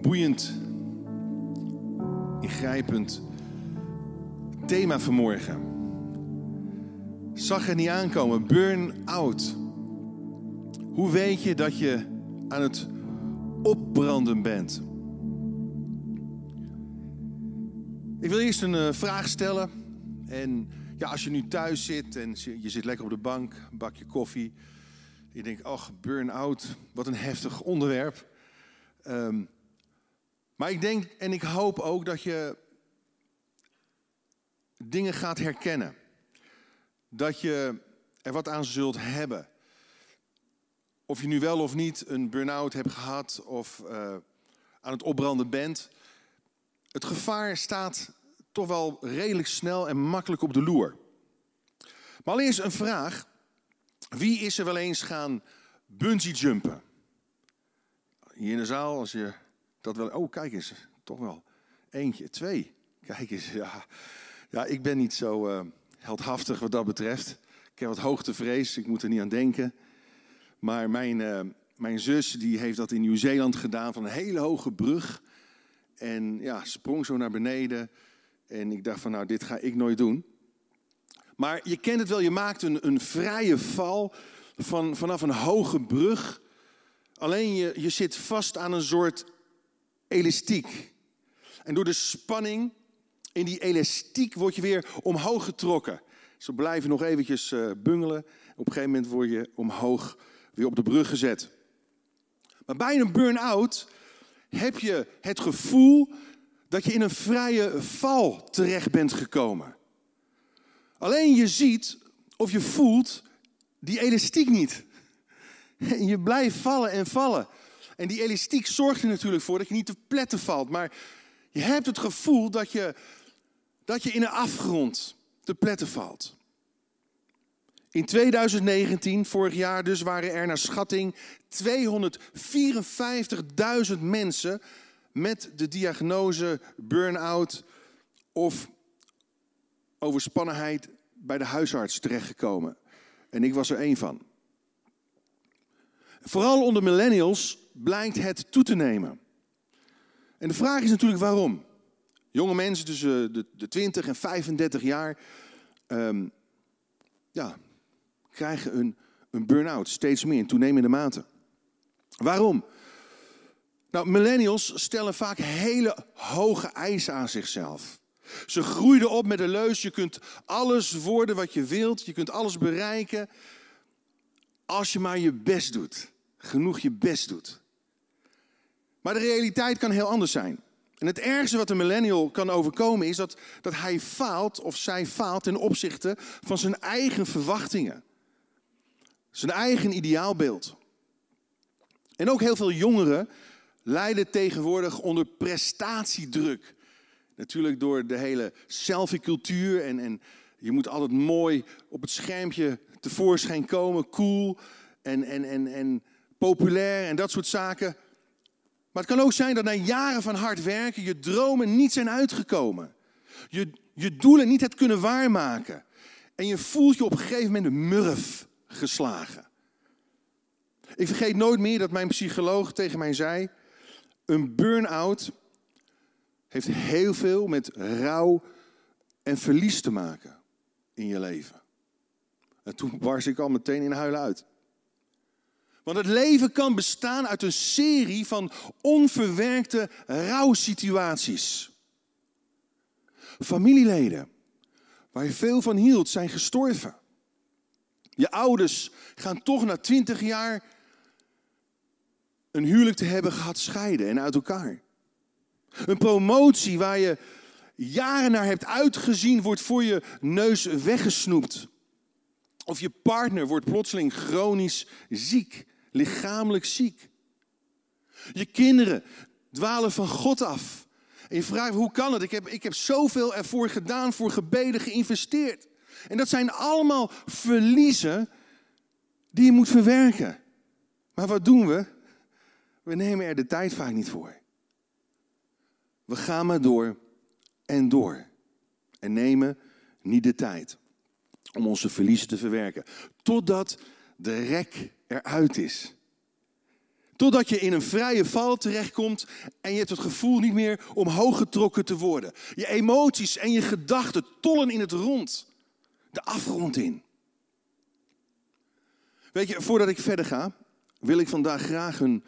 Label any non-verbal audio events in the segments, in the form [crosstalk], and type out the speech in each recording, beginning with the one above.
Boeiend, ingrijpend thema vanmorgen. Zag het niet aankomen, burn-out. Hoe weet je dat je aan het opbranden bent? Ik wil eerst een uh, vraag stellen. En ja, als je nu thuis zit en je zit lekker op de bank, een bakje koffie. Je denkt, ach, burn-out, wat een heftig onderwerp. Um, maar ik denk en ik hoop ook dat je dingen gaat herkennen. Dat je er wat aan zult hebben. Of je nu wel of niet een burn-out hebt gehad of uh, aan het opbranden bent. Het gevaar staat toch wel redelijk snel en makkelijk op de loer. Maar allereerst een vraag. Wie is er wel eens gaan bungee jumpen? Hier in de zaal, als je dat wel... Oh, kijk eens, toch wel. Eentje, twee. Kijk eens, [laughs] ja. Ja, ik ben niet zo uh, heldhaftig wat dat betreft. Ik heb wat hoogtevrees, ik moet er niet aan denken. Maar mijn, uh, mijn zus die heeft dat in Nieuw-Zeeland gedaan van een hele hoge brug. En ja, sprong zo naar beneden. En ik dacht van nou, dit ga ik nooit doen. Maar je kent het wel, je maakt een, een vrije val van, vanaf een hoge brug. Alleen je, je zit vast aan een soort elastiek. En door de spanning in die elastiek word je weer omhoog getrokken. Ze blijven nog eventjes uh, bungelen. Op een gegeven moment word je omhoog weer op de brug gezet. Maar bij een burn-out heb je het gevoel dat je in een vrije val terecht bent gekomen. Alleen je ziet of je voelt die elastiek niet. En [laughs] je blijft vallen en vallen. En die elastiek zorgt er natuurlijk voor dat je niet te pletten valt. Maar je hebt het gevoel dat je, dat je in een afgrond te pletten valt. In 2019, vorig jaar dus, waren er naar schatting 254.000 mensen met de diagnose burn-out of overspannenheid bij de huisarts terechtgekomen. En ik was er één van. Vooral onder millennials blijkt het toe te nemen. En de vraag is natuurlijk waarom. Jonge mensen tussen de, de 20 en 35 jaar um, ja, krijgen een, een burn-out, steeds meer in toenemende mate. Waarom? Nou, millennials stellen vaak hele hoge eisen aan zichzelf. Ze groeiden op met de leus, je kunt alles worden wat je wilt, je kunt alles bereiken, als je maar je best doet. Genoeg je best doet. Maar de realiteit kan heel anders zijn. En het ergste wat een millennial kan overkomen is dat, dat hij faalt of zij faalt ten opzichte van zijn eigen verwachtingen. Zijn eigen ideaalbeeld. En ook heel veel jongeren lijden tegenwoordig onder prestatiedruk. Natuurlijk door de hele selfie-cultuur en, en je moet altijd mooi op het schermpje tevoorschijn komen, cool en, en, en, en populair en dat soort zaken. Maar het kan ook zijn dat na jaren van hard werken je dromen niet zijn uitgekomen. Je, je doelen niet hebt kunnen waarmaken. En je voelt je op een gegeven moment murf geslagen. Ik vergeet nooit meer dat mijn psycholoog tegen mij zei: een burn-out heeft heel veel met rouw en verlies te maken in je leven. En toen [laughs] was ik al meteen in huilen uit. Want het leven kan bestaan uit een serie van onverwerkte rouwsituaties. Familieleden waar je veel van hield zijn gestorven. Je ouders gaan toch na twintig jaar een huwelijk te hebben gehad scheiden en uit elkaar. Een promotie waar je jaren naar hebt uitgezien, wordt voor je neus weggesnoept. Of je partner wordt plotseling chronisch ziek, lichamelijk ziek. Je kinderen dwalen van God af. En je vraagt, hoe kan het? Ik heb, ik heb zoveel ervoor gedaan, voor gebeden geïnvesteerd. En dat zijn allemaal verliezen die je moet verwerken. Maar wat doen we? We nemen er de tijd vaak niet voor. We gaan maar door en door. En nemen niet de tijd om onze verliezen te verwerken. Totdat de rek eruit is. Totdat je in een vrije val terechtkomt en je hebt het gevoel niet meer omhoog getrokken te worden. Je emoties en je gedachten tollen in het rond, de afgrond in. Weet je, voordat ik verder ga, wil ik vandaag graag een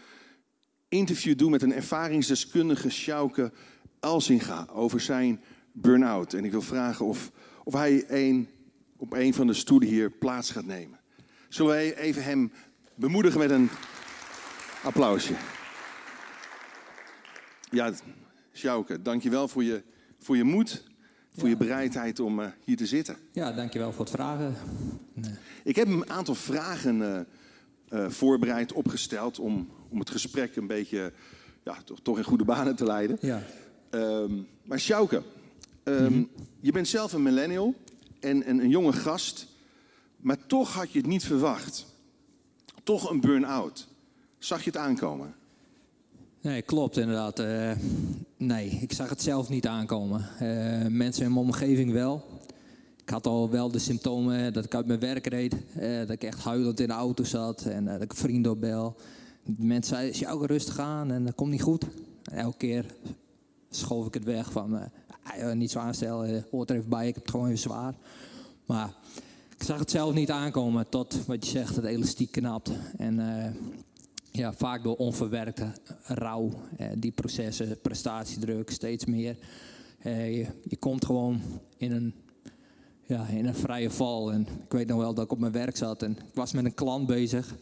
interview doen met een ervaringsdeskundige, Sjouke Elsinga, over zijn burn-out. En ik wil vragen of, of hij een, op een van de stoelen hier plaats gaat nemen. Zullen wij even hem bemoedigen met een applausje? Ja, Sjouke, dankjewel voor je, voor je moed, voor je bereidheid om uh, hier te zitten. Ja, dankjewel voor het vragen. Nee. Ik heb een aantal vragen uh, uh, voorbereid, opgesteld om, om het gesprek een beetje ja, toch, toch in goede banen te leiden. Ja. Um, maar Sjouke, um, mm -hmm. je bent zelf een millennial en, en een jonge gast, maar toch had je het niet verwacht. Toch een burn-out. Zag je het aankomen? Nee, klopt inderdaad. Uh, nee, ik zag het zelf niet aankomen. Uh, mensen in mijn omgeving wel. Ik had al wel de symptomen dat ik uit mijn werk reed. Dat ik echt huilend in de auto zat en dat ik vrienden opbel. Mensen zeiden, is je ook rustig aan en dat komt niet goed. Elke keer schoof ik het weg van, niet zo aanstellen, hoort er even bij, ik heb het gewoon even zwaar. Maar ik zag het zelf niet aankomen tot, wat je zegt, het elastiek knapt. En ja, vaak door onverwerkte rouw, eh, die processen, prestatiedruk, steeds meer. Eh, je, je, komt gewoon in een, ja, in een vrije val. En ik weet nog wel dat ik op mijn werk zat en ik was met een klant bezig.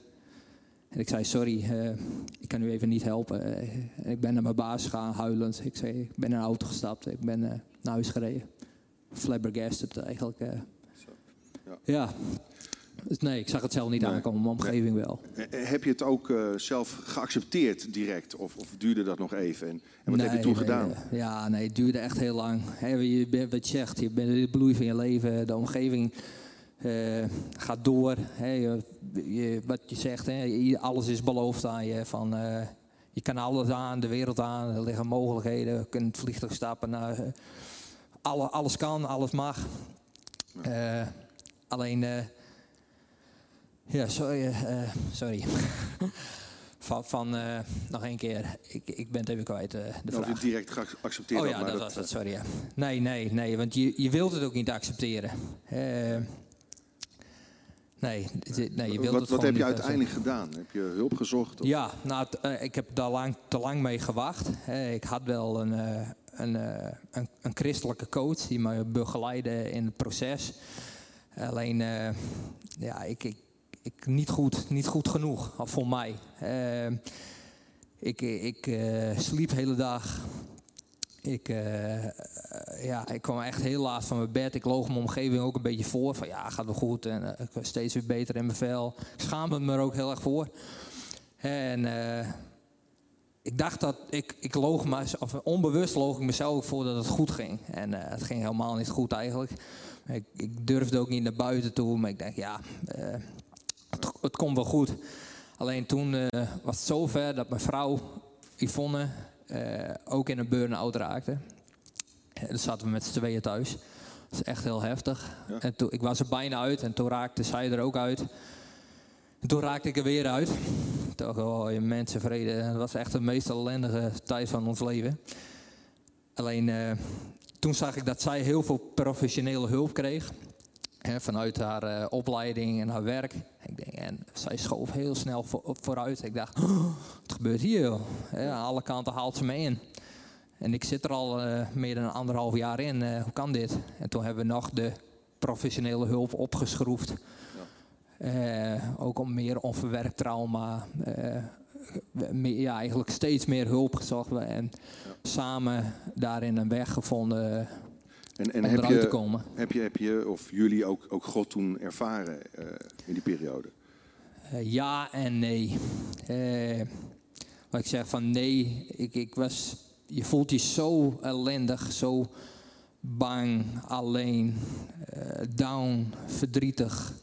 En ik zei, sorry, uh, ik kan u even niet helpen. ik ben naar mijn baas gegaan, huilend. Ik zei, ik ben in een auto gestapt, ik ben naar huis gereden. Flabbergasted eigenlijk. ja. ja. Dus nee, ik zag het zelf niet nee. aankomen, mijn omgeving nee. wel. Heb je het ook zelf geaccepteerd direct? Of, of, duurde dat nog even? En, en wat nee, heb je toen gedaan? Ja, nee, het duurde echt heel lang. He, je bent wat je zegt, je bent in de bloei van je leven. De omgeving uh, gaat door. He, je, je, wat je zegt, he, alles is beloofd aan je. Van, uh, je kan alles aan, de wereld aan. Er liggen mogelijkheden. Je kunt vliegtuig stappen. Naar, alle, alles kan, alles mag. Alleen ja, sorry. Sorry. [laughs] van, van nog één keer. Ik, ik ben het even kwijt. De of vraag. je direct geaccepteerd oh, ja, dat, dat was het. Sorry. Ja. Nee, nee, nee. Want je, je wilt het ook niet accepteren. Nee, nee, je wilt wat, het wat heb je uiteindelijk gedaan? Heb je hulp gezocht? Of? Ja, nou, ik heb daar lang, te lang mee gewacht. ik had wel een, een, een, een christelijke coach die me begeleidde in het proces. Alleen, ja, ik, ik ik, niet, goed, niet goed genoeg, voor mij. Ik ik sliep de hele dag. Ik, ja, ik kwam echt heel laat van mijn bed. Ik loog mijn omgeving ook een beetje voor. Van ja, gaat wel goed. En ik was steeds weer beter in mijn vel. Ik schaamde me er ook heel erg voor. En ik dacht dat ik, ik loog me, of onbewust loog ik mezelf voor dat het goed ging. En het ging helemaal niet goed eigenlijk. Ik, ik, durfde ook niet naar buiten toe. Maar ik denk, ja, het, het komt wel goed. Alleen toen uh, was het zover dat mijn vrouw, Yvonne, uh, ook in een burn-out raakte. En dan zaten we met z'n tweeën thuis. Dat is echt heel heftig. Ja. En toen, ik was er bijna uit en toen raakte zij er ook uit. En toen raakte ik er weer uit. Toch, oh, je mensenvrede. Dat was echt de meest ellendige tijd van ons leven. Alleen uh, toen zag ik dat zij heel veel professionele hulp kreeg vanuit haar uh, opleiding en haar werk. Ik denk, en zij schoof heel snel voor, vooruit. Ik dacht, oh, [gasps] wat gebeurt hier? Joh? aan alle kanten haalt ze me in. En ik zit er al uh, meer dan anderhalf jaar in. Uh, hoe kan dit? En toen hebben we nog de professionele hulp opgeschroefd. Ja. ook om meer onverwerkt trauma. Meer, ja, eigenlijk steeds meer hulp gezocht. En ja. samen daarin een weg gevonden en, en heb, je, komen. heb je, heb je, of jullie ook, ook God toen ervaren in die periode? Ja en nee. Wat ik zeg van nee, ik, ik was, je voelt je zo ellendig, zo bang, alleen, down, verdrietig.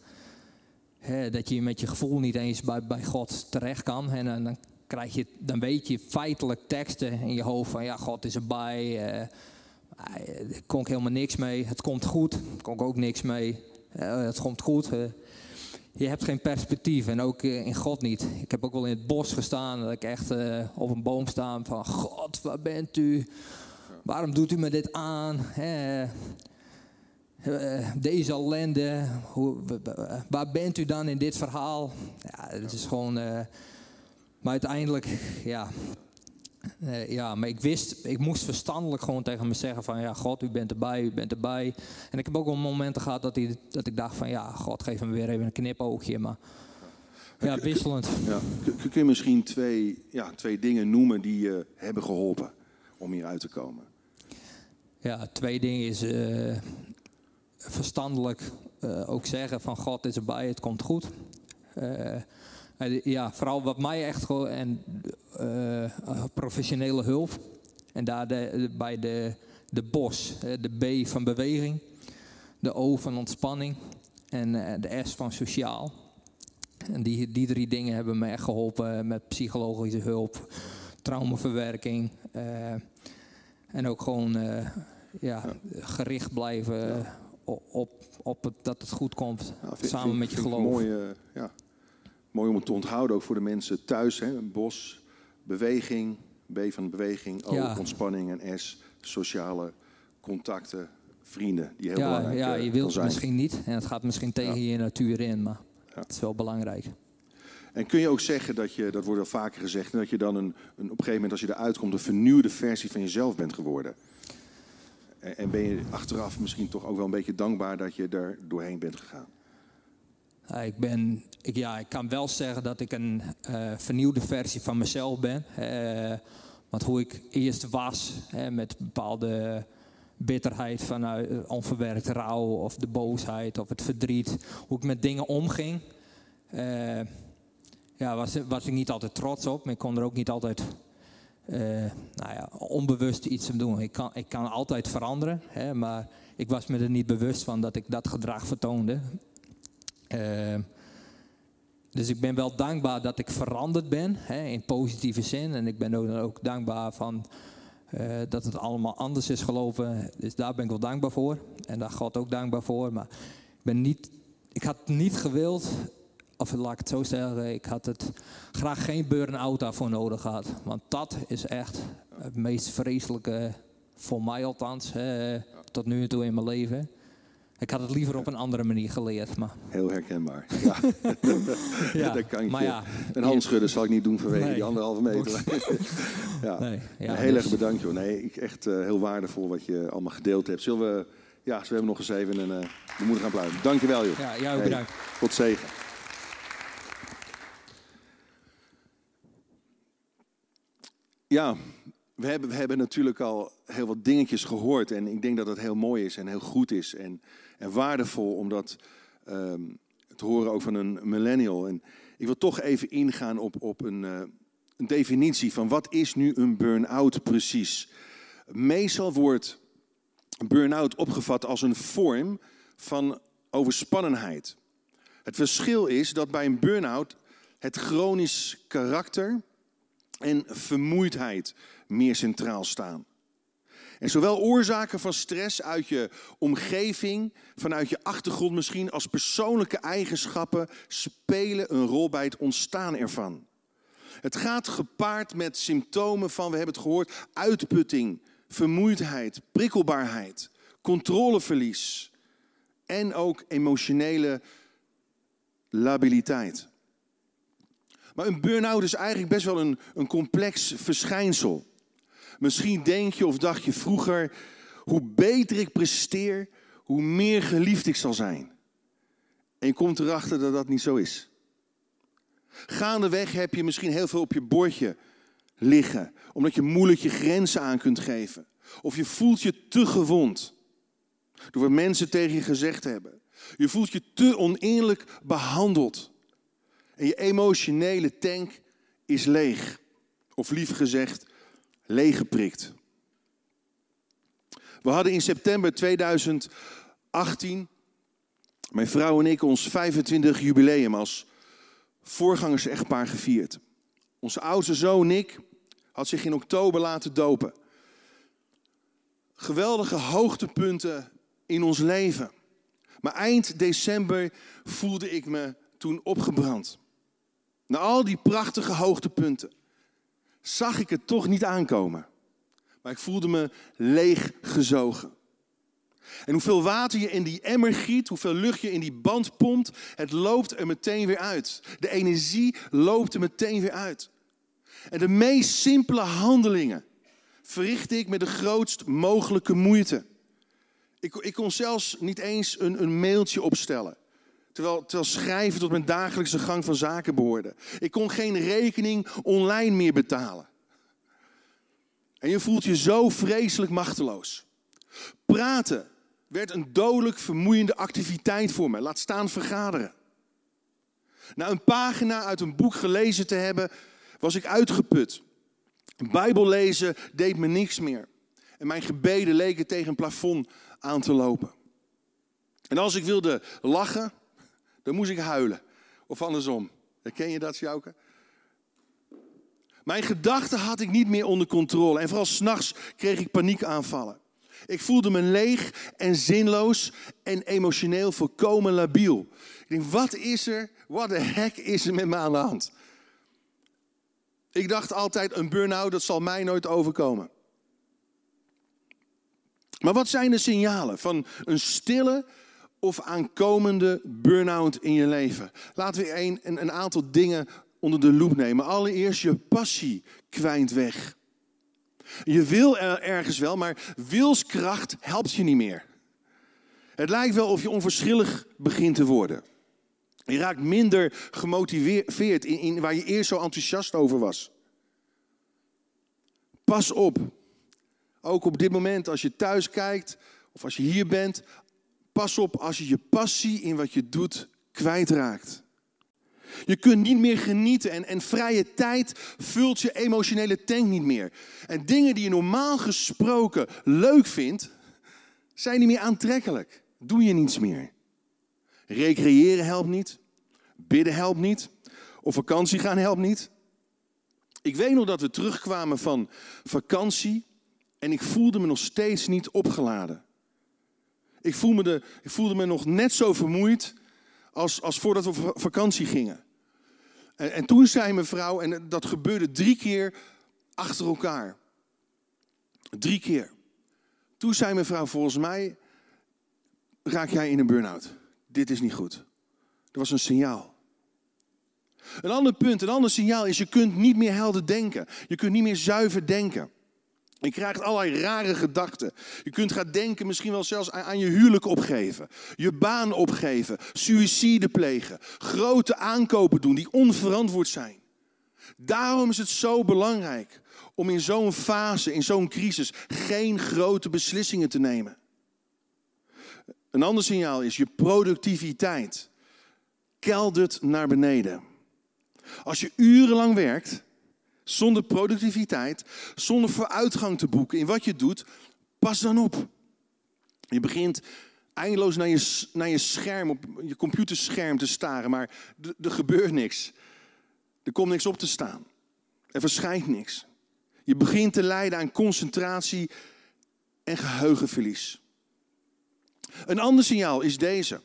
dat je met je gevoel niet eens bij, bij God terecht kan. En dan, krijg je, dan weet je feitelijk teksten in je hoofd van ja, God is erbij daar kon ik helemaal niks mee. Het komt goed. Kon ik ook niks mee. Uh, het komt goed. Je hebt geen perspectief en ook in God niet. Ik heb ook wel in het bos gestaan dat ik echt op een boom sta van God, waar bent u? Waarom doet u me dit aan? deze ellende, hoe, waar bent u dan in dit verhaal? Ja, het is gewoon. maar uiteindelijk, ja, uh, ja, maar ik wist, ik moest verstandelijk gewoon tegen me zeggen van ja, God, u bent erbij, u bent erbij. En ik heb ook wel momenten gehad dat, hij, dat ik dacht van ja, God, geef me weer even een knipoogje. Maar ja, wisselend. Ja. Kun je misschien twee, ja, twee dingen noemen die je hebben geholpen om hier uit te komen? Ja, twee dingen is uh, verstandelijk uh, ook zeggen van God is erbij, het komt goed. Ja, vooral wat mij echt gewoon en professionele hulp. En daar de, bij de, de BOS, de B van beweging, de O van ontspanning en uh, de S van sociaal. En die, die drie dingen hebben me echt geholpen met psychologische hulp, traumaverwerking uh, en ook gewoon ja, gericht blijven ja. op, op het, dat het goed komt samen met je geloof. Mooie, ja Mooi om het te onthouden, ook voor de mensen thuis. Hè? Bos, beweging, B van beweging, O, ontspanning en S, sociale contacten, vrienden. Die heel ja, belangrijk Ja, je wilt het misschien niet en het gaat misschien tegen je natuur in, maar het is wel belangrijk. En kun je ook zeggen dat je, dat wordt wel vaker gezegd, dat je dan een, een, op een gegeven moment als je eruit komt, een vernieuwde versie van jezelf bent geworden? En, en ben je achteraf misschien toch ook wel een beetje dankbaar dat je er doorheen bent gegaan? Ik, ben, ik, ja, ik kan wel zeggen dat ik een uh, vernieuwde versie van mezelf ben. Uh, want hoe ik eerst was, met bepaalde bitterheid vanuit onverwerkt rouw of de boosheid of het verdriet. Hoe ik met dingen omging. ja, was, was ik niet altijd trots op, maar ik kon er ook niet altijd nou ja, onbewust iets aan doen. Ik kan, ik kan altijd veranderen, hè, maar ik was me er niet bewust van dat ik dat gedrag vertoonde. Uh, dus ik ben wel dankbaar dat ik veranderd ben, hè, in positieve zin. En ik ben ook, ook dankbaar van, uh, dat het allemaal anders is gelopen. Dus daar ben ik wel dankbaar voor. En daar God ook dankbaar voor. Maar ik, ben niet, ik had niet gewild, of laat ik het zo zeggen, ik had het graag geen burn-out daarvoor nodig gehad. Want dat is echt het meest vreselijke, voor mij althans, tot nu toe in mijn leven. Ik had het liever op een andere manier geleerd. Maar... Heel herkenbaar. Ja. [laughs] ja dat kan maar ja, een hand schudden zal ik niet doen vanwege die anderhalve meter. [laughs] ja. Nee, ja, heel dus... erg bedankt joh. Nee, ik, echt uh, heel waardevol wat je allemaal gedeeld hebt. Zullen we, ja, we hebben nog eens even een uh, moeten gaan pluimen. Dankjewel joh. Ja, jou hey, bedankt. Tot zegen. Ja, we hebben, we hebben natuurlijk al heel wat dingetjes gehoord. En ik denk dat het heel mooi is en heel goed is. En, en waardevol om dat um, te horen ook van een millennial. En ik wil toch even ingaan op, op een, uh, een definitie van wat is nu een burn-out precies. Meestal wordt burn-out opgevat als een vorm van overspannenheid. Het verschil is dat bij een burn-out het chronisch karakter en vermoeidheid meer centraal staan. En zowel oorzaken van stress uit je omgeving, vanuit je achtergrond misschien, als persoonlijke eigenschappen spelen een rol bij het ontstaan ervan. Het gaat gepaard met symptomen van, we hebben het gehoord, uitputting, vermoeidheid, prikkelbaarheid, controleverlies en ook emotionele labiliteit. Maar een burn-out is eigenlijk best wel een, een complex verschijnsel. Misschien denk je of dacht je vroeger, hoe beter ik presteer, hoe meer geliefd ik zal zijn. En je komt erachter dat dat niet zo is. Gaandeweg heb je misschien heel veel op je bordje liggen, omdat je moeilijk je grenzen aan kunt geven. Of je voelt je te gewond door wat mensen tegen je gezegd hebben. Je voelt je te oneerlijk behandeld. En je emotionele tank is leeg. Of liever gezegd, leeggeprikt. We hadden in september 2018, mijn vrouw en ik, ons 25 jubileum als voorgangers-echtpaar gevierd. Onze oudste zoon Nick had zich in oktober laten dopen. Geweldige hoogtepunten in ons leven. Maar eind december voelde ik me toen opgebrand. Na al die prachtige hoogtepunten zag ik het toch niet aankomen. Maar ik voelde me leeg gezogen. En hoeveel water je in die emmer giet, hoeveel lucht je in die band pompt, het loopt er meteen weer uit. De energie loopt er meteen weer uit. En de meest simpele handelingen verricht ik met de grootst mogelijke moeite. Ik, ik kon zelfs niet eens een, een mailtje opstellen. Terwijl, terwijl schrijven tot mijn dagelijkse gang van zaken behoorde. Ik kon geen rekening online meer betalen. En je voelt je zo vreselijk machteloos. Praten werd een dodelijk vermoeiende activiteit voor me. Laat staan vergaderen. Na een pagina uit een boek gelezen te hebben, was ik uitgeput. Bijbel lezen deed me niks meer. En mijn gebeden leken tegen een plafond aan te lopen. En als ik wilde lachen, dan moest ik huilen. Of andersom. Herken je dat, Jouke? Mijn gedachten had ik niet meer onder controle. En vooral s'nachts kreeg ik paniekaanvallen. Ik voelde me leeg en zinloos en emotioneel volkomen labiel. Ik denk, wat is er, wat de hek is er met me aan de hand? Ik dacht altijd, een burn-out, dat zal mij nooit overkomen. Maar wat zijn de signalen van een stille of aankomende burn-out in je leven? Laten we een, een, een aantal dingen onder de loep nemen. Allereerst, je passie kwijnt weg. Je wil ergens wel, maar wilskracht helpt je niet meer. Het lijkt wel of je onverschillig begint te worden. Je raakt minder gemotiveerd in, in waar je eerst zo enthousiast over was. Pas op. Ook op dit moment, als je thuis kijkt of als je hier bent, pas op als je je passie in wat je doet kwijtraakt. Je kunt niet meer genieten en, en vrije tijd vult je emotionele tank niet meer. En dingen die je normaal gesproken leuk vindt, zijn niet meer aantrekkelijk. Doe je niets meer. Recreëren helpt niet. Bidden helpt niet. Of vakantie gaan helpt niet. Ik weet nog dat we terugkwamen van vakantie en ik voelde me nog steeds niet opgeladen. Ik voelde me, de, ik voelde me nog net zo vermoeid als, als voordat we op vakantie gingen. En, en toen zei mijn vrouw, en dat gebeurde drie keer achter elkaar. Drie keer. Toen zei mijn vrouw, volgens mij raak jij in een burn-out. Dit is niet goed. Dat was een signaal. Een ander punt, een ander signaal is, je kunt niet meer helder denken. Je kunt niet meer zuiver denken. Je krijgt allerlei rare gedachten. Je kunt gaan denken, misschien wel zelfs aan je huwelijk opgeven, je baan opgeven, suïcide plegen, grote aankopen doen die onverantwoord zijn. Daarom is het zo belangrijk om in zo'n fase, in zo'n crisis, geen grote beslissingen te nemen. Een ander signaal is je productiviteit keldert naar beneden. Als je urenlang werkt, zonder productiviteit, zonder vooruitgang te boeken in wat je doet, pas dan op. Je begint eindeloos naar je, naar je scherm, op je computerscherm te staren, maar er gebeurt niks. Er komt niks op te staan. Er verschijnt niks. Je begint te lijden aan concentratie en geheugenverlies. Een ander signaal is deze.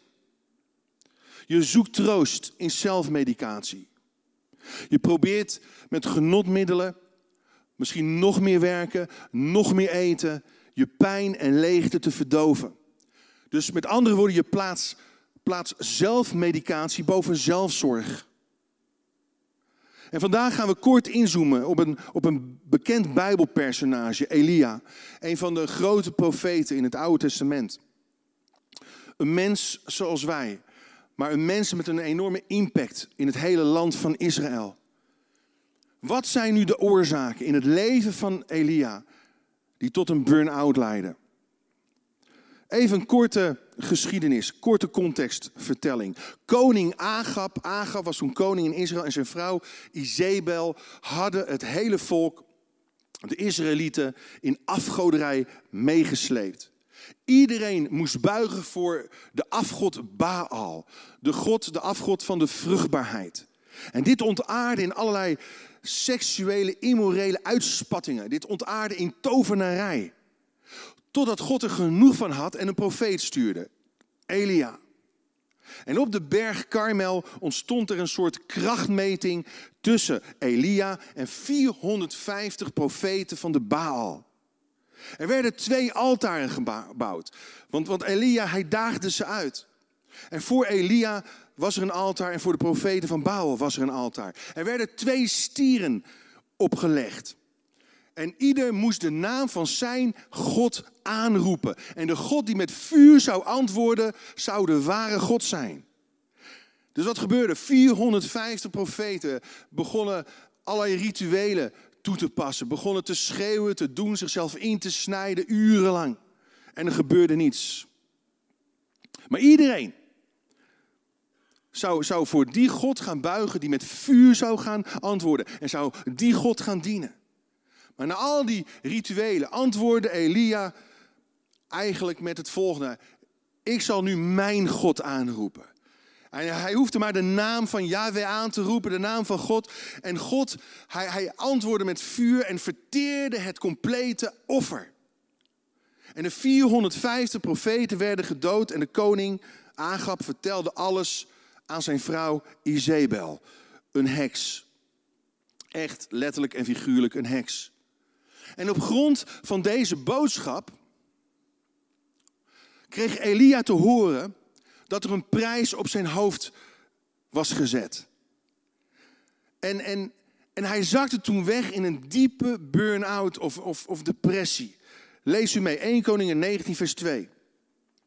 Je zoekt troost in zelfmedicatie. Je probeert met genotmiddelen misschien nog meer werken, nog meer eten, je pijn en leegte te verdoven. Dus met andere woorden, je plaats, plaats zelfmedicatie boven zelfzorg. En vandaag gaan we kort inzoomen op een, op een bekend Bijbelpersonage, Elia. Een van de grote profeten in het Oude Testament. Een mens zoals wij maar een mens met een enorme impact in het hele land van Israël. Wat zijn nu de oorzaken in het leven van Elia die tot een burn-out leiden? Even een korte geschiedenis, korte contextvertelling. Koning Agab, Agab was toen koning in Israël en zijn vrouw Izebel hadden het hele volk, de Israëlieten, in afgoderij meegesleept. Iedereen moest buigen voor de afgod Baal, de god, de afgod van de vruchtbaarheid. En dit ontaarde in allerlei seksuele, immorele uitspattingen. Dit ontaarde in tovenarij. Totdat God er genoeg van had en een profeet stuurde, Elia. En op de berg Karmel ontstond er een soort krachtmeting tussen Elia en 450 profeten van de Baal. Er werden twee altaren gebouwd, want, want Elia hij daagde ze uit. En voor Elia was er een altaar en voor de profeten van Baal was er een altaar. Er werden twee stieren opgelegd. En ieder moest de naam van zijn God aanroepen. En de God die met vuur zou antwoorden, zou de ware God zijn. Dus wat gebeurde? 450 profeten begonnen allerlei rituelen toe te passen. Begonnen te schreeuwen, te doen, zichzelf in te snijden, urenlang. En er gebeurde niets. Maar iedereen zou, zou voor die God gaan buigen die met vuur zou gaan antwoorden. En zou die God gaan dienen. Maar na al die rituelen antwoordde Elia eigenlijk met het volgende. Ik zal nu mijn God aanroepen. Hij hoefde maar de naam van Yahweh aan te roepen, de naam van God. En God, hij, hij antwoordde met vuur en verteerde het complete offer. En de 450 profeten werden gedood en de koning Agab vertelde alles aan zijn vrouw Izebel, een heks. Echt letterlijk en figuurlijk een heks. En op grond van deze boodschap kreeg Elia te horen dat er een prijs op zijn hoofd was gezet. En, en, en hij zakte toen weg in een diepe burn-out of, of, of depressie. Lees u mee, 1 Koningin 19 vers 2.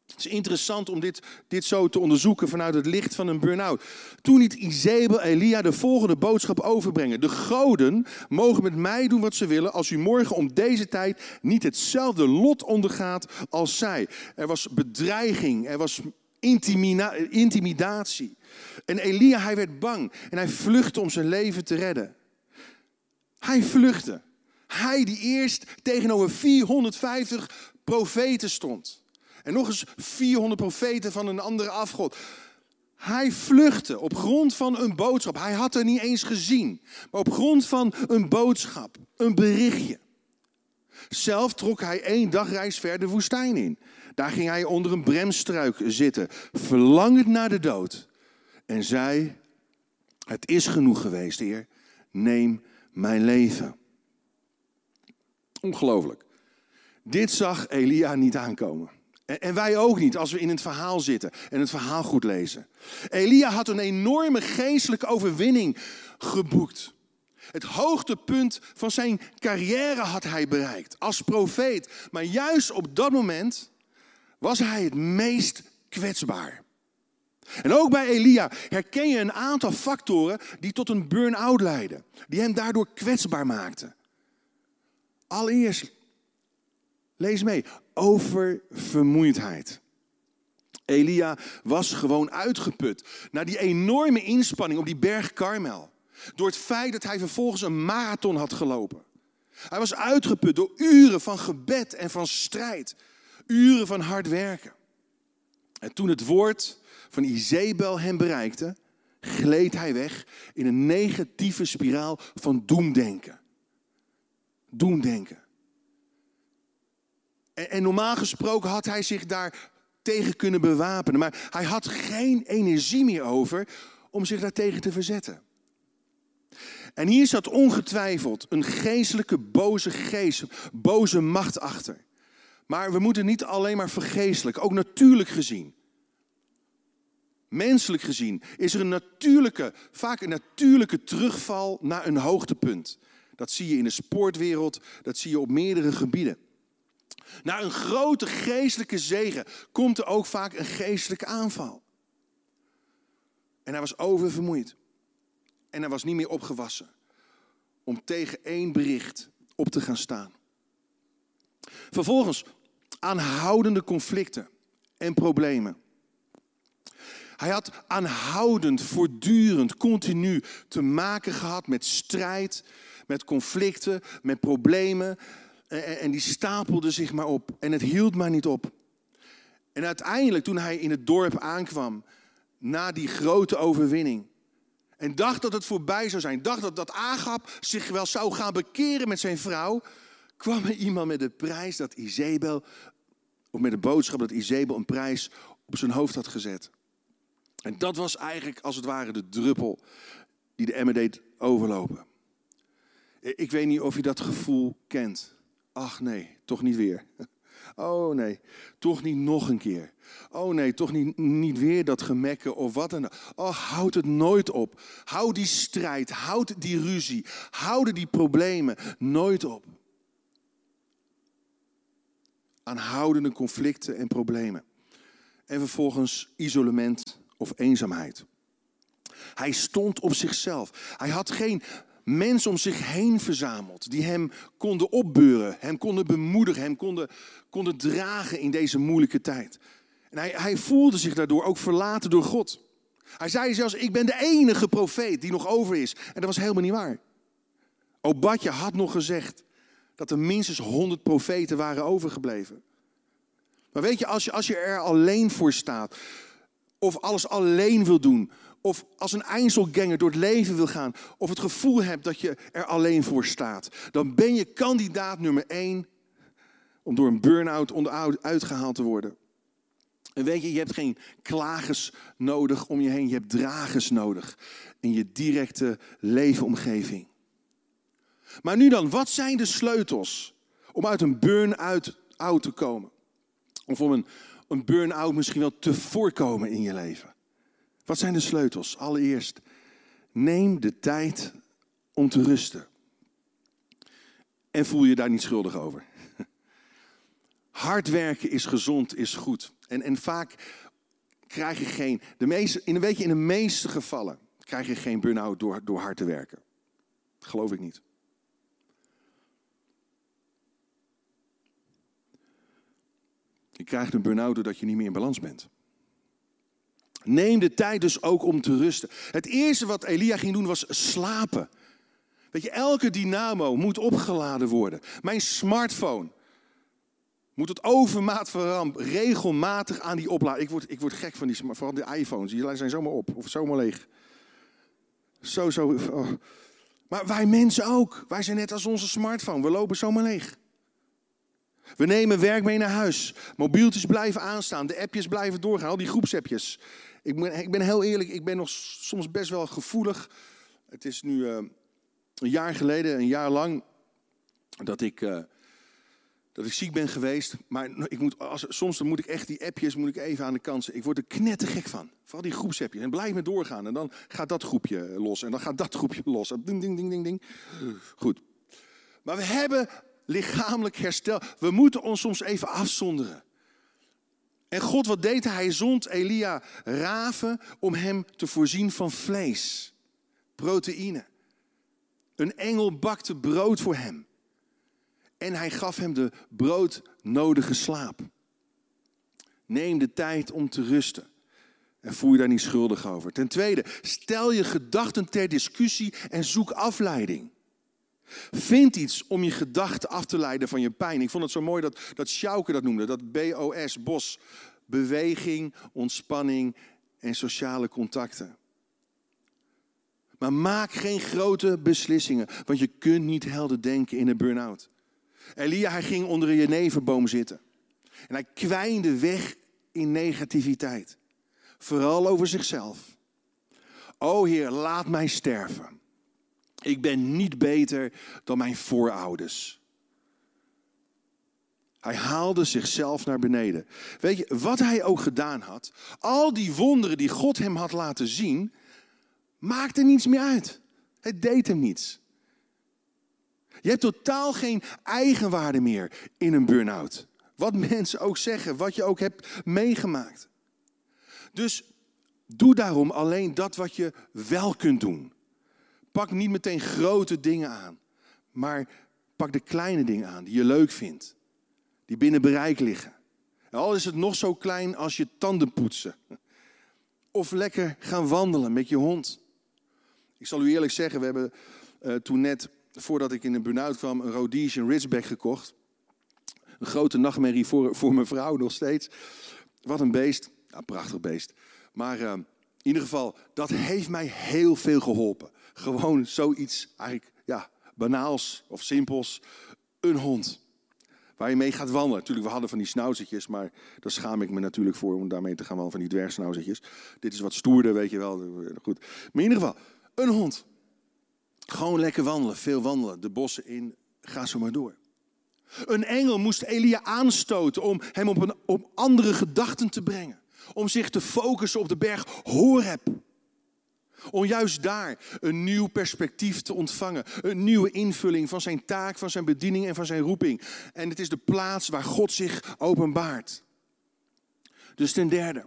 Het is interessant om dit, dit zo te onderzoeken vanuit het licht van een burn-out. Toen liet Izebel Elia de volgende boodschap overbrengen. De goden mogen met mij doen wat ze willen als u morgen om deze tijd niet hetzelfde lot ondergaat als zij. Er was bedreiging, er was intimidatie. En Elia, hij werd bang en hij vluchtte om zijn leven te redden. Hij vluchtte. Hij die eerst tegenover 450 profeten stond. En nog eens 400 profeten van een andere afgod. Hij vluchtte op grond van een boodschap. Hij had er niet eens gezien. Maar op grond van een boodschap, een berichtje. Zelf trok hij één dagreis ver de woestijn in. Daar ging hij onder een bremstruik zitten, verlangend naar de dood. En zei, het is genoeg geweest, Heer, neem mijn leven. Ongelooflijk. Dit zag Elia niet aankomen. En wij ook niet als we in het verhaal zitten en het verhaal goed lezen. Elia had een enorme geestelijke overwinning geboekt. Het hoogtepunt van zijn carrière had hij bereikt als profeet. Maar juist op dat moment was hij het meest kwetsbaar. En ook bij Elia herken je een aantal factoren die tot een burn-out leiden, die hem daardoor kwetsbaar maakten. Allereerst, lees mee, oververmoeidheid. Elia was gewoon uitgeput na die enorme inspanning op die berg Karmel. Door het feit dat hij vervolgens een marathon had gelopen. Hij was uitgeput door uren van gebed en van strijd. Uren van hard werken. En toen het woord van Izebel hem bereikte, gleed hij weg in een negatieve spiraal van doemdenken. Doemdenken. En, en normaal gesproken had hij zich daar tegen kunnen bewapenen. Maar hij had geen energie meer over om zich daartegen te verzetten. En hier zat ongetwijfeld een geestelijke boze geest, boze macht achter. Maar we moeten niet alleen maar vergeestelijk, ook natuurlijk gezien. Menselijk gezien is er een natuurlijke, vaak een natuurlijke terugval naar een hoogtepunt. Dat zie je in de sportwereld, dat zie je op meerdere gebieden. Na een grote geestelijke zegen komt er ook vaak een geestelijke aanval. En hij was oververmoeid. En hij was niet meer opgewassen om tegen één bericht op te gaan staan. Vervolgens aanhoudende conflicten en problemen. Hij had aanhoudend, voortdurend, continu te maken gehad met strijd, met conflicten, met problemen. En die stapelden zich maar op. En het hield maar niet op. En uiteindelijk, toen hij in het dorp aankwam, na die grote overwinning, en dacht dat het voorbij zou zijn, dacht dat, dat Agap zich wel zou gaan bekeren met zijn vrouw, kwam er iemand met de prijs dat Izebel, of met de boodschap dat Izebel een prijs op zijn hoofd had gezet. En dat was eigenlijk als het ware de druppel die de emmer deed overlopen. Ik weet niet of je dat gevoel kent. Ach nee, toch niet weer. [laughs] Oh nee, toch niet nog een keer. Oh nee, toch niet, niet weer dat gemekken of wat dan ook. Oh, houd het nooit op. Houd die strijd, houd die ruzie, houd die problemen nooit op. Aanhoudende conflicten en problemen. En vervolgens isolement of eenzaamheid. Hij stond op zichzelf. Hij had geen mensen om zich heen verzameld die hem konden opbeuren, hem konden bemoedigen, hem konden, konden dragen in deze moeilijke tijd. En hij, hij voelde zich daardoor ook verlaten door God. Hij zei zelfs, ik ben de enige profeet die nog over is. En dat was helemaal niet waar. Obadja had nog gezegd dat er minstens 100 profeten waren overgebleven. Maar weet je, als je, als je er alleen voor staat, of alles alleen wil doen, of als een eindselganger door het leven wil gaan, of het gevoel hebt dat je er alleen voor staat, dan ben je kandidaat nummer één om door een burn-out uitgehaald te worden. En weet je, je hebt geen klagers nodig om je heen, je hebt dragers nodig in je directe leefomgeving. Maar nu dan, wat zijn de sleutels om uit een burn-out te komen? Of om een, een burn-out misschien wel te voorkomen in je leven? Wat zijn de sleutels? Allereerst, neem de tijd om te rusten. En voel je daar niet schuldig over. [laughs] Hard werken is gezond, is goed. En, en vaak krijg je geen, de meeste, in, weet je, in de meeste gevallen krijg je geen burn-out door, door hard te werken. Geloof ik niet. Je krijgt een burn-out doordat je niet meer in balans bent. Neem de tijd dus ook om te rusten. Het eerste wat Elia ging doen was slapen. Weet je, elke dynamo moet opgeladen worden. Mijn smartphone moet het overmaat van regelmatig aan die opladen. Ik word, ik word gek van die vooral de iPhones. Die zijn zomaar op of zomaar leeg. Zo, zo. Oh. Maar wij mensen ook. Wij zijn net als onze smartphone. We lopen zomaar leeg. We nemen werk mee naar huis. Mobieltjes blijven aanstaan. De appjes blijven doorgaan. Al die groepsappjes. Ik ben, ik ben heel eerlijk, ik ben nog soms best wel gevoelig. Het is nu uh, een jaar geleden, een jaar lang, dat ik, uh, dat ik ziek ben geweest. Maar ik moet, als, soms dan moet ik echt die appjes moet ik even aan de kant zetten. Ik word er knettergek van. Vooral die groepsappjes. En blijf me doorgaan. En dan gaat dat groepje los. En dan gaat dat groepje los. Ding, ding, ding, ding, ding. Goed. Maar we hebben lichamelijk herstel. We moeten ons soms even afzonderen. En God, wat deed hij? Zond Elia raven om hem te voorzien van vlees, proteïne. Een engel bakte brood voor hem. En hij gaf hem de broodnodige slaap. Neem de tijd om te rusten. En voel je daar niet schuldig over. Ten tweede, stel je gedachten ter discussie en zoek afleiding. Vind iets om je gedachten af te leiden van je pijn. Ik vond het zo mooi dat, dat Schauke dat noemde, dat BOS, BOS. Beweging, ontspanning en sociale contacten. Maar maak geen grote beslissingen, want je kunt niet helder denken in een burn-out. Elia, hij ging onder een jeneverboom zitten. En hij kwijnde weg in negativiteit. Vooral over zichzelf. O Heer, laat mij sterven. Ik ben niet beter dan mijn voorouders. Hij haalde zichzelf naar beneden. Weet je, wat hij ook gedaan had, al die wonderen die God hem had laten zien, maakte niets meer uit. Het deed hem niets. Je hebt totaal geen eigenwaarde meer in een burn-out. Wat mensen ook zeggen, wat je ook hebt meegemaakt. Dus doe daarom alleen dat wat je wel kunt doen. Pak niet meteen grote dingen aan, maar pak de kleine dingen aan die je leuk vindt, die binnen bereik liggen. al is het nog zo klein als je tanden poetsen. Of lekker gaan wandelen met je hond. Ik zal u eerlijk zeggen, we hebben uh, toen net, voordat ik in een burn-out kwam, een Rhodesian Ridgeback gekocht. Een grote nachtmerrie voor, voor mijn vrouw nog steeds. Wat een beest. Ja, prachtig beest. Maar uh, in ieder geval, dat heeft mij heel veel geholpen. Gewoon zoiets, eigenlijk, ja, banaals of simpels. Een hond. Waar je mee gaat wandelen. Natuurlijk, we hadden van die snauwzetjes, maar daar schaam ik me natuurlijk voor om daarmee te gaan wandelen, van die dwergsnauwzetjes. Dit is wat stoerder, weet je wel. Goed. Maar in ieder geval, een hond. Gewoon lekker wandelen, veel wandelen, de bossen in, ga zo maar door. Een engel moest Elia aanstoten om hem op, een, op andere gedachten te brengen. Om zich te focussen op de berg Horeb. Om juist daar een nieuw perspectief te ontvangen. Een nieuwe invulling van zijn taak, van zijn bediening en van zijn roeping. En het is de plaats waar God zich openbaart. Dus ten derde,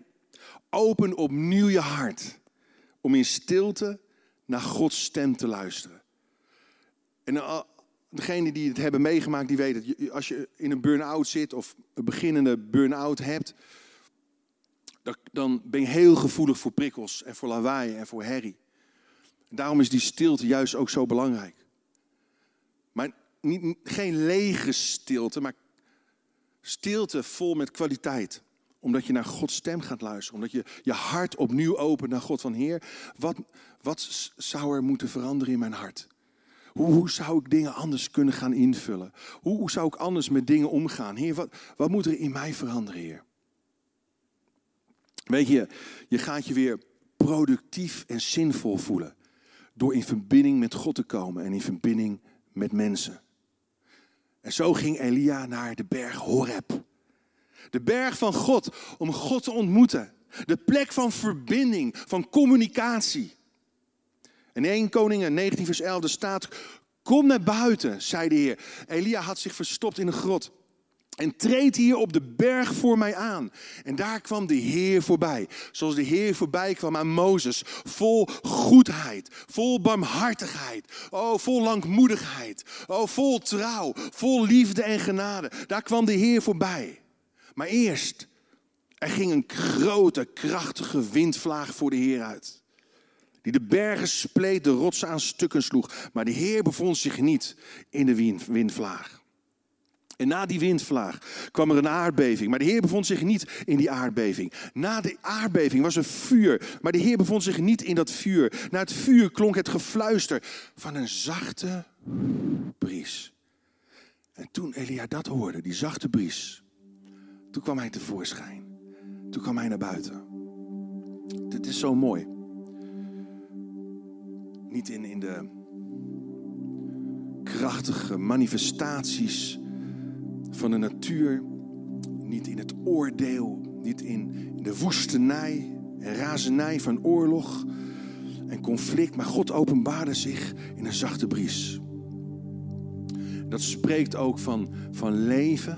open opnieuw je hart om in stilte naar Gods stem te luisteren. En degenen die het hebben meegemaakt, die weten dat als je in een burn-out zit of een beginnende burn-out hebt, dan ben je heel gevoelig voor prikkels en voor lawaai en voor herrie. Daarom is die stilte juist ook zo belangrijk. Maar niet, geen lege stilte, maar stilte vol met kwaliteit. Omdat je naar Gods stem gaat luisteren. Omdat je je hart opnieuw opent naar God van Heer. Wat, wat zou er moeten veranderen in mijn hart? Hoe, hoe, zou ik dingen anders kunnen gaan invullen? Hoe, hoe zou ik anders met dingen omgaan? Heer, wat, wat moet er in mij veranderen, Heer? Weet je, je gaat je weer productief en zinvol voelen. Door in verbinding met God te komen en in verbinding met mensen. En zo ging Elia naar de berg Horeb. De berg van God, om God te ontmoeten. De plek van verbinding, van communicatie. En 1 Koningen 19 vers 11 staat, kom naar buiten, zei de Heer. Elia had zich verstopt in een grot. En treed hier op de berg voor mij aan. En daar kwam de Heer voorbij. Zoals de Heer voorbij kwam aan Mozes. Vol goedheid, vol barmhartigheid. Oh, vol langmoedigheid. Oh, vol trouw, vol liefde en genade. Daar kwam de Heer voorbij. Maar eerst, er ging een grote, krachtige windvlaag voor de Heer uit. Die de bergen spleet, de rotsen aan stukken sloeg. Maar de Heer bevond zich niet in de windvlaag. En na die windvlaag kwam er een aardbeving. Maar de Heer bevond zich niet in die aardbeving. Na de aardbeving was er vuur. Maar de Heer bevond zich niet in dat vuur. Na het vuur klonk het gefluister van een zachte bries. En toen Elia dat hoorde, die zachte bries, toen kwam hij tevoorschijn. Toen kwam hij naar buiten. Dit is zo mooi. Niet in, in de krachtige manifestaties van de natuur, niet in het oordeel, niet in, de woestenij en razernij van oorlog en conflict, maar God openbaarde zich in een zachte bries. Dat spreekt ook van, van leven,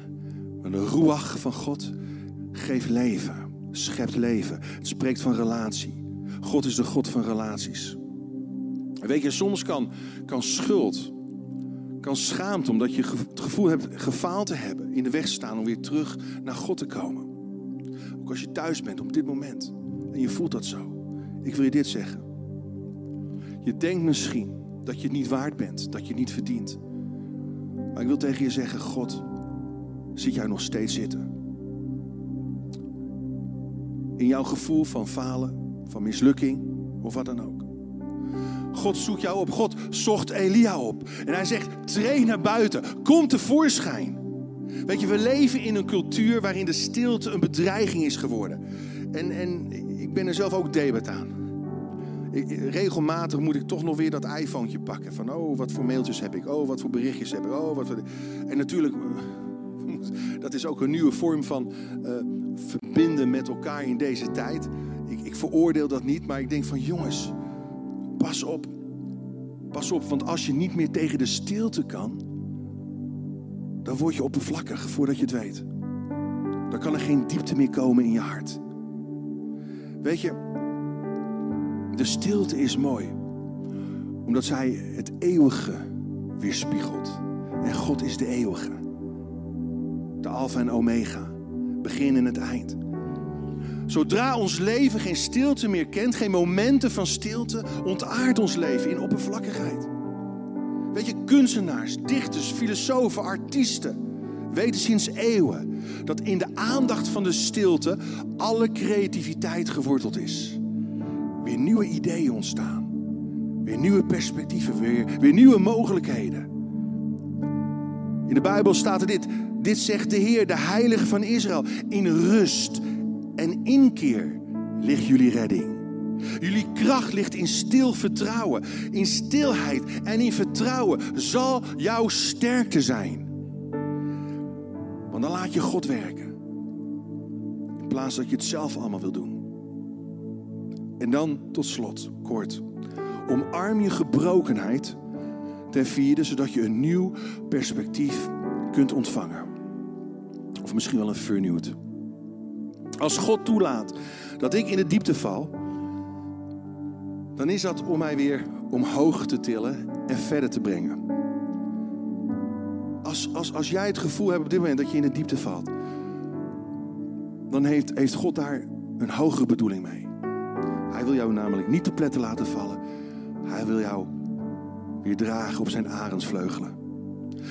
van de ruach van God. Geeft leven, schept leven. Het spreekt van relatie. God is de God van relaties. Weet je, soms kan, kan schuld kan schaamte, omdat je het gevoel hebt gefaald te hebben, in de weg staan om weer terug naar God te komen. Ook als je thuis bent op dit moment en je voelt dat zo. Ik wil je dit zeggen. Je denkt misschien dat je het niet waard bent, dat je het niet verdient. Maar ik wil tegen je zeggen, God ziet jou nog steeds zitten. In jouw gevoel van falen, van mislukking of wat dan ook. God zoekt jou op. God zocht Elia op. En hij zegt, treed naar buiten. Kom tevoorschijn. Weet je, we leven in een cultuur waarin de stilte een bedreiging is geworden. En, en ik ben er zelf ook debat aan. regelmatig moet ik toch nog weer dat iPhone pakken. Van, oh, wat voor mailtjes heb ik? Oh, wat voor berichtjes heb ik? Oh, wat voor... En natuurlijk, [laughs] dat is ook een nieuwe vorm van uh, verbinden met elkaar in deze tijd. Ik, ik veroordeel dat niet, maar ik denk van, jongens Pas op. Pas op, want als je niet meer tegen de stilte kan, dan word je oppervlakkig voordat je het weet. Dan kan er geen diepte meer komen in je hart. Weet je, de stilte is mooi, omdat zij het eeuwige weerspiegelt. En God is de eeuwige, de Alpha en Omega, begin en het eind. Zodra ons leven geen stilte meer kent, geen momenten van stilte, ontaart ons leven in oppervlakkigheid. Weet je, kunstenaars, dichters, filosofen, artiesten weten sinds eeuwen dat in de aandacht van de stilte alle creativiteit geworteld is. Weer nieuwe ideeën ontstaan, weer nieuwe perspectieven, weer, weer nieuwe mogelijkheden. In de Bijbel staat er dit: Dit zegt de Heer, de Heilige van Israël. In rust en inkeer ligt jullie redding. Jullie kracht ligt in stil vertrouwen. In stilheid en in vertrouwen zal jouw sterkte zijn. Want dan laat je God werken. In plaats dat je het zelf allemaal wil doen. En dan tot slot, kort. Omarm je gebrokenheid ten vierde, zodat je een nieuw perspectief kunt ontvangen. Of misschien wel een vernieuwd. Als God toelaat dat ik in de diepte val, dan is dat om mij weer omhoog te tillen en verder te brengen. Als, als, als jij het gevoel hebt op dit moment dat je in de diepte valt, dan heeft, heeft God daar een hogere bedoeling mee. Hij wil jou namelijk niet te pletten laten vallen. Hij wil jou weer dragen op zijn arendsvleugelen.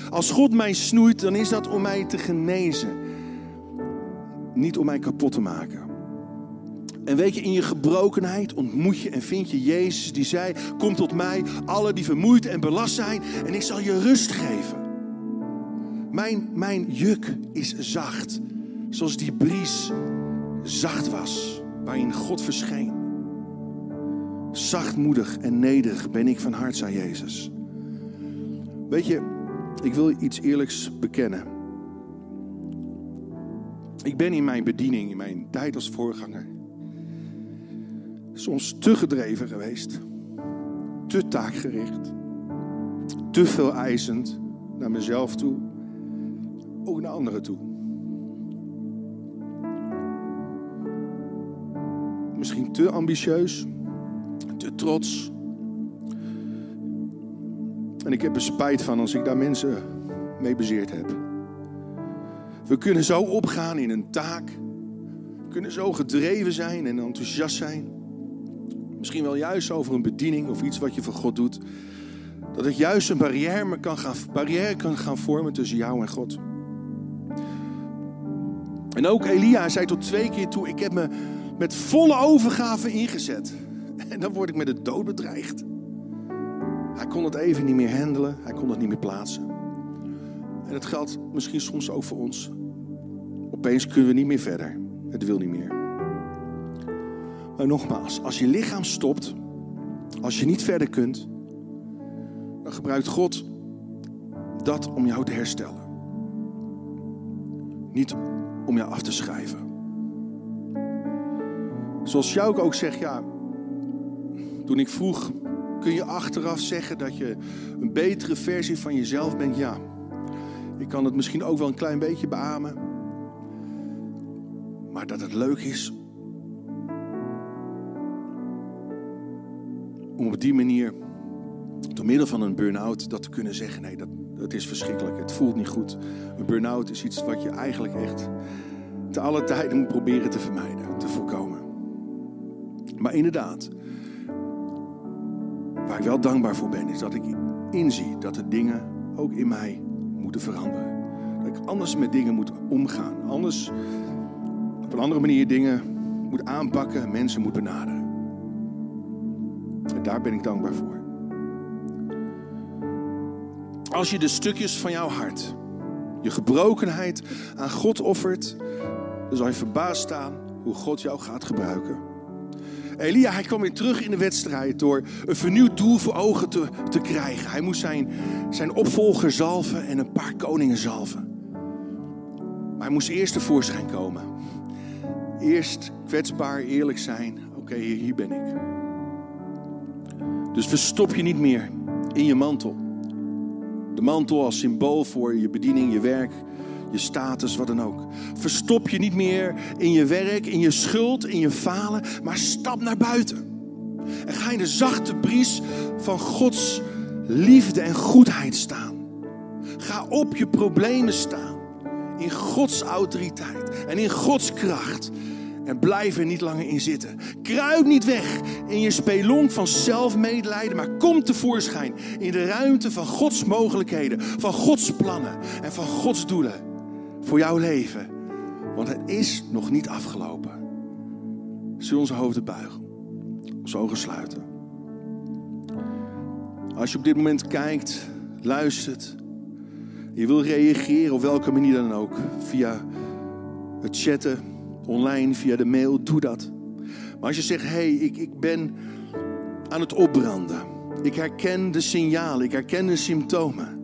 Als God mij snoeit, dan is dat om mij te genezen. Niet om mij kapot te maken. En weet je, in je gebrokenheid ontmoet je en vind je Jezus die zei: Kom tot mij, alle die vermoeid en belast zijn, en ik zal je rust geven. Mijn, mijn juk is zacht, zoals die bries zacht was, waarin God verscheen. Zachtmoedig en nederig ben ik van hart, zei Jezus. Weet je, ik wil iets eerlijks bekennen. Ik ben in mijn bediening, in mijn tijd als voorganger, soms te gedreven geweest, te taakgericht, te veel eisend naar mezelf toe, ook naar anderen toe. Misschien te ambitieus, te trots. En ik heb er spijt van als ik daar mensen mee bezeerd heb. We kunnen zo opgaan in een taak. We kunnen zo gedreven zijn en enthousiast zijn. Misschien wel juist over een bediening of iets wat je voor God doet. Dat het juist een barrière kan gaan, barrière kan gaan vormen tussen jou en God. En ook Elia zei tot twee keer toe: Ik heb me met volle overgave ingezet. [laughs] En dan word ik met de dood bedreigd. Hij kon het even niet meer handelen, hij kon het niet meer plaatsen. En dat geldt misschien soms ook voor ons. Opeens kunnen we niet meer verder. Het wil niet meer. Maar nogmaals, als je lichaam stopt, als je niet verder kunt, dan gebruikt God dat om jou te herstellen. Niet om jou af te schrijven. Zoals Jouk ook zegt, ja, toen ik vroeg, kun je achteraf zeggen dat je een betere versie van jezelf bent? Ja, ik kan het misschien ook wel een klein beetje beamen. Maar dat het leuk is om op die manier, door middel van een burn-out, dat te kunnen zeggen: nee, dat, dat is verschrikkelijk. Het voelt niet goed. Een burn-out is iets wat je eigenlijk echt te alle tijden moet proberen te vermijden, te voorkomen. Maar inderdaad, waar ik wel dankbaar voor ben, is dat ik inzie dat de dingen ook in mij moeten veranderen. Dat ik anders met dingen moet omgaan. Anders op een andere manier dingen moet aanpakken, mensen moet benaderen. En daar ben ik dankbaar voor. Als je de stukjes van jouw hart, je gebrokenheid aan God offert, dan zal je verbaasd staan hoe God jou gaat gebruiken. Elia, hij kwam weer terug in de wedstrijd door een vernieuwd doel voor ogen te, te krijgen. Hij moest zijn, zijn opvolger zalven en een paar koningen zalven. Maar hij moest eerst tevoorschijn komen. Eerst kwetsbaar, eerlijk zijn. Oké, hier, ben ik. Dus verstop je niet meer in je mantel. De mantel als symbool voor je bediening, je werk, je status, wat dan ook. Verstop je niet meer in je werk, in je schuld, in je falen, maar stap naar buiten. En ga in de zachte bries van Gods liefde en goedheid staan. Ga op je problemen staan. In Gods autoriteit en in Gods kracht. En blijf er niet langer in zitten. Kruip niet weg in je spelonk van zelfmedelijden, maar kom tevoorschijn in de ruimte van Gods mogelijkheden, van Gods plannen en van Gods doelen voor jouw leven. Want het is nog niet afgelopen. Zullen onze hoofden buigen, onze ogen sluiten. Als je op dit moment kijkt, luistert Je wil reageren op welke manier dan ook. Via het chatten, online, via de mail, doe dat. Maar als je zegt, hé, hey, ik, ik ben aan het opbranden. Ik herken de signalen, ik herken de symptomen.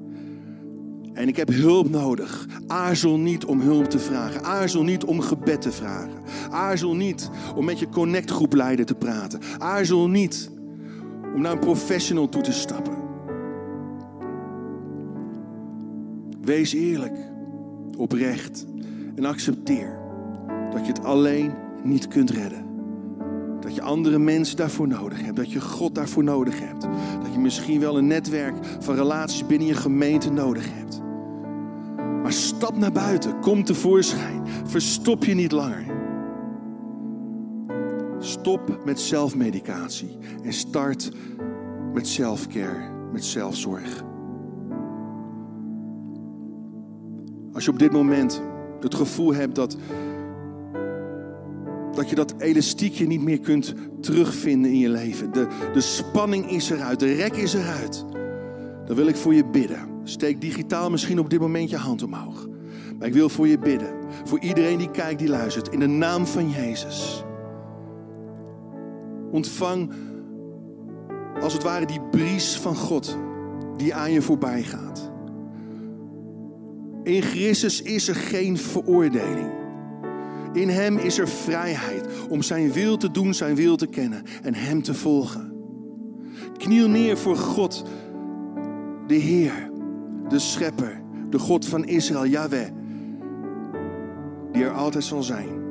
En ik heb hulp nodig. Aarzel niet om hulp te vragen. Aarzel niet om gebed te vragen. Aarzel niet om met je connectgroepleider te praten. Aarzel niet om naar een professional toe te stappen. Wees eerlijk, oprecht en accepteer dat je het alleen niet kunt redden. Dat je andere mensen daarvoor nodig hebt. Dat je God daarvoor nodig hebt. Dat je misschien wel een netwerk van relaties binnen je gemeente nodig hebt. Maar stap naar buiten. Kom tevoorschijn. Verstop je niet langer. Stop met zelfmedicatie. En start met selfcare. Met zelfzorg. Als je op dit moment het gevoel hebt dat dat je dat elastiekje niet meer kunt terugvinden in je leven. De, de spanning is eruit, de rek is eruit. Dan wil ik voor je bidden. Steek digitaal misschien op dit moment je hand omhoog. Maar ik wil voor je bidden. Voor iedereen die kijkt, die luistert. In de naam van Jezus. Ontvang als het ware die bries van God die aan je voorbij gaat. In Christus is er geen veroordeling. In Hem is er vrijheid om Zijn wil te doen, Zijn wil te kennen en Hem te volgen. Kniel neer voor God, de Heer, de Schepper, de God van Israël, Yahweh, die er altijd zal zijn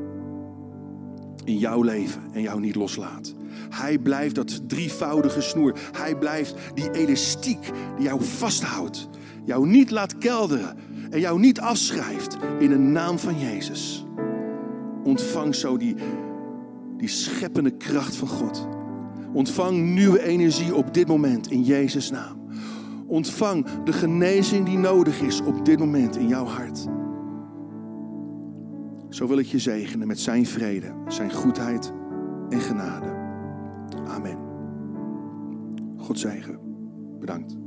in jouw leven en jou niet loslaat. Hij blijft dat drievoudige snoer. Hij blijft die elastiek die jou vasthoudt. Jou niet laat kelderen en jou niet afschrijft in de naam van Jezus. Ontvang zo die, die scheppende kracht van God. Ontvang nieuwe energie op dit moment in Jezus' naam. Ontvang de genezing die nodig is op dit moment in jouw hart. Zo wil ik je zegenen met zijn vrede, zijn goedheid en genade. Amen. God zegen. Bedankt.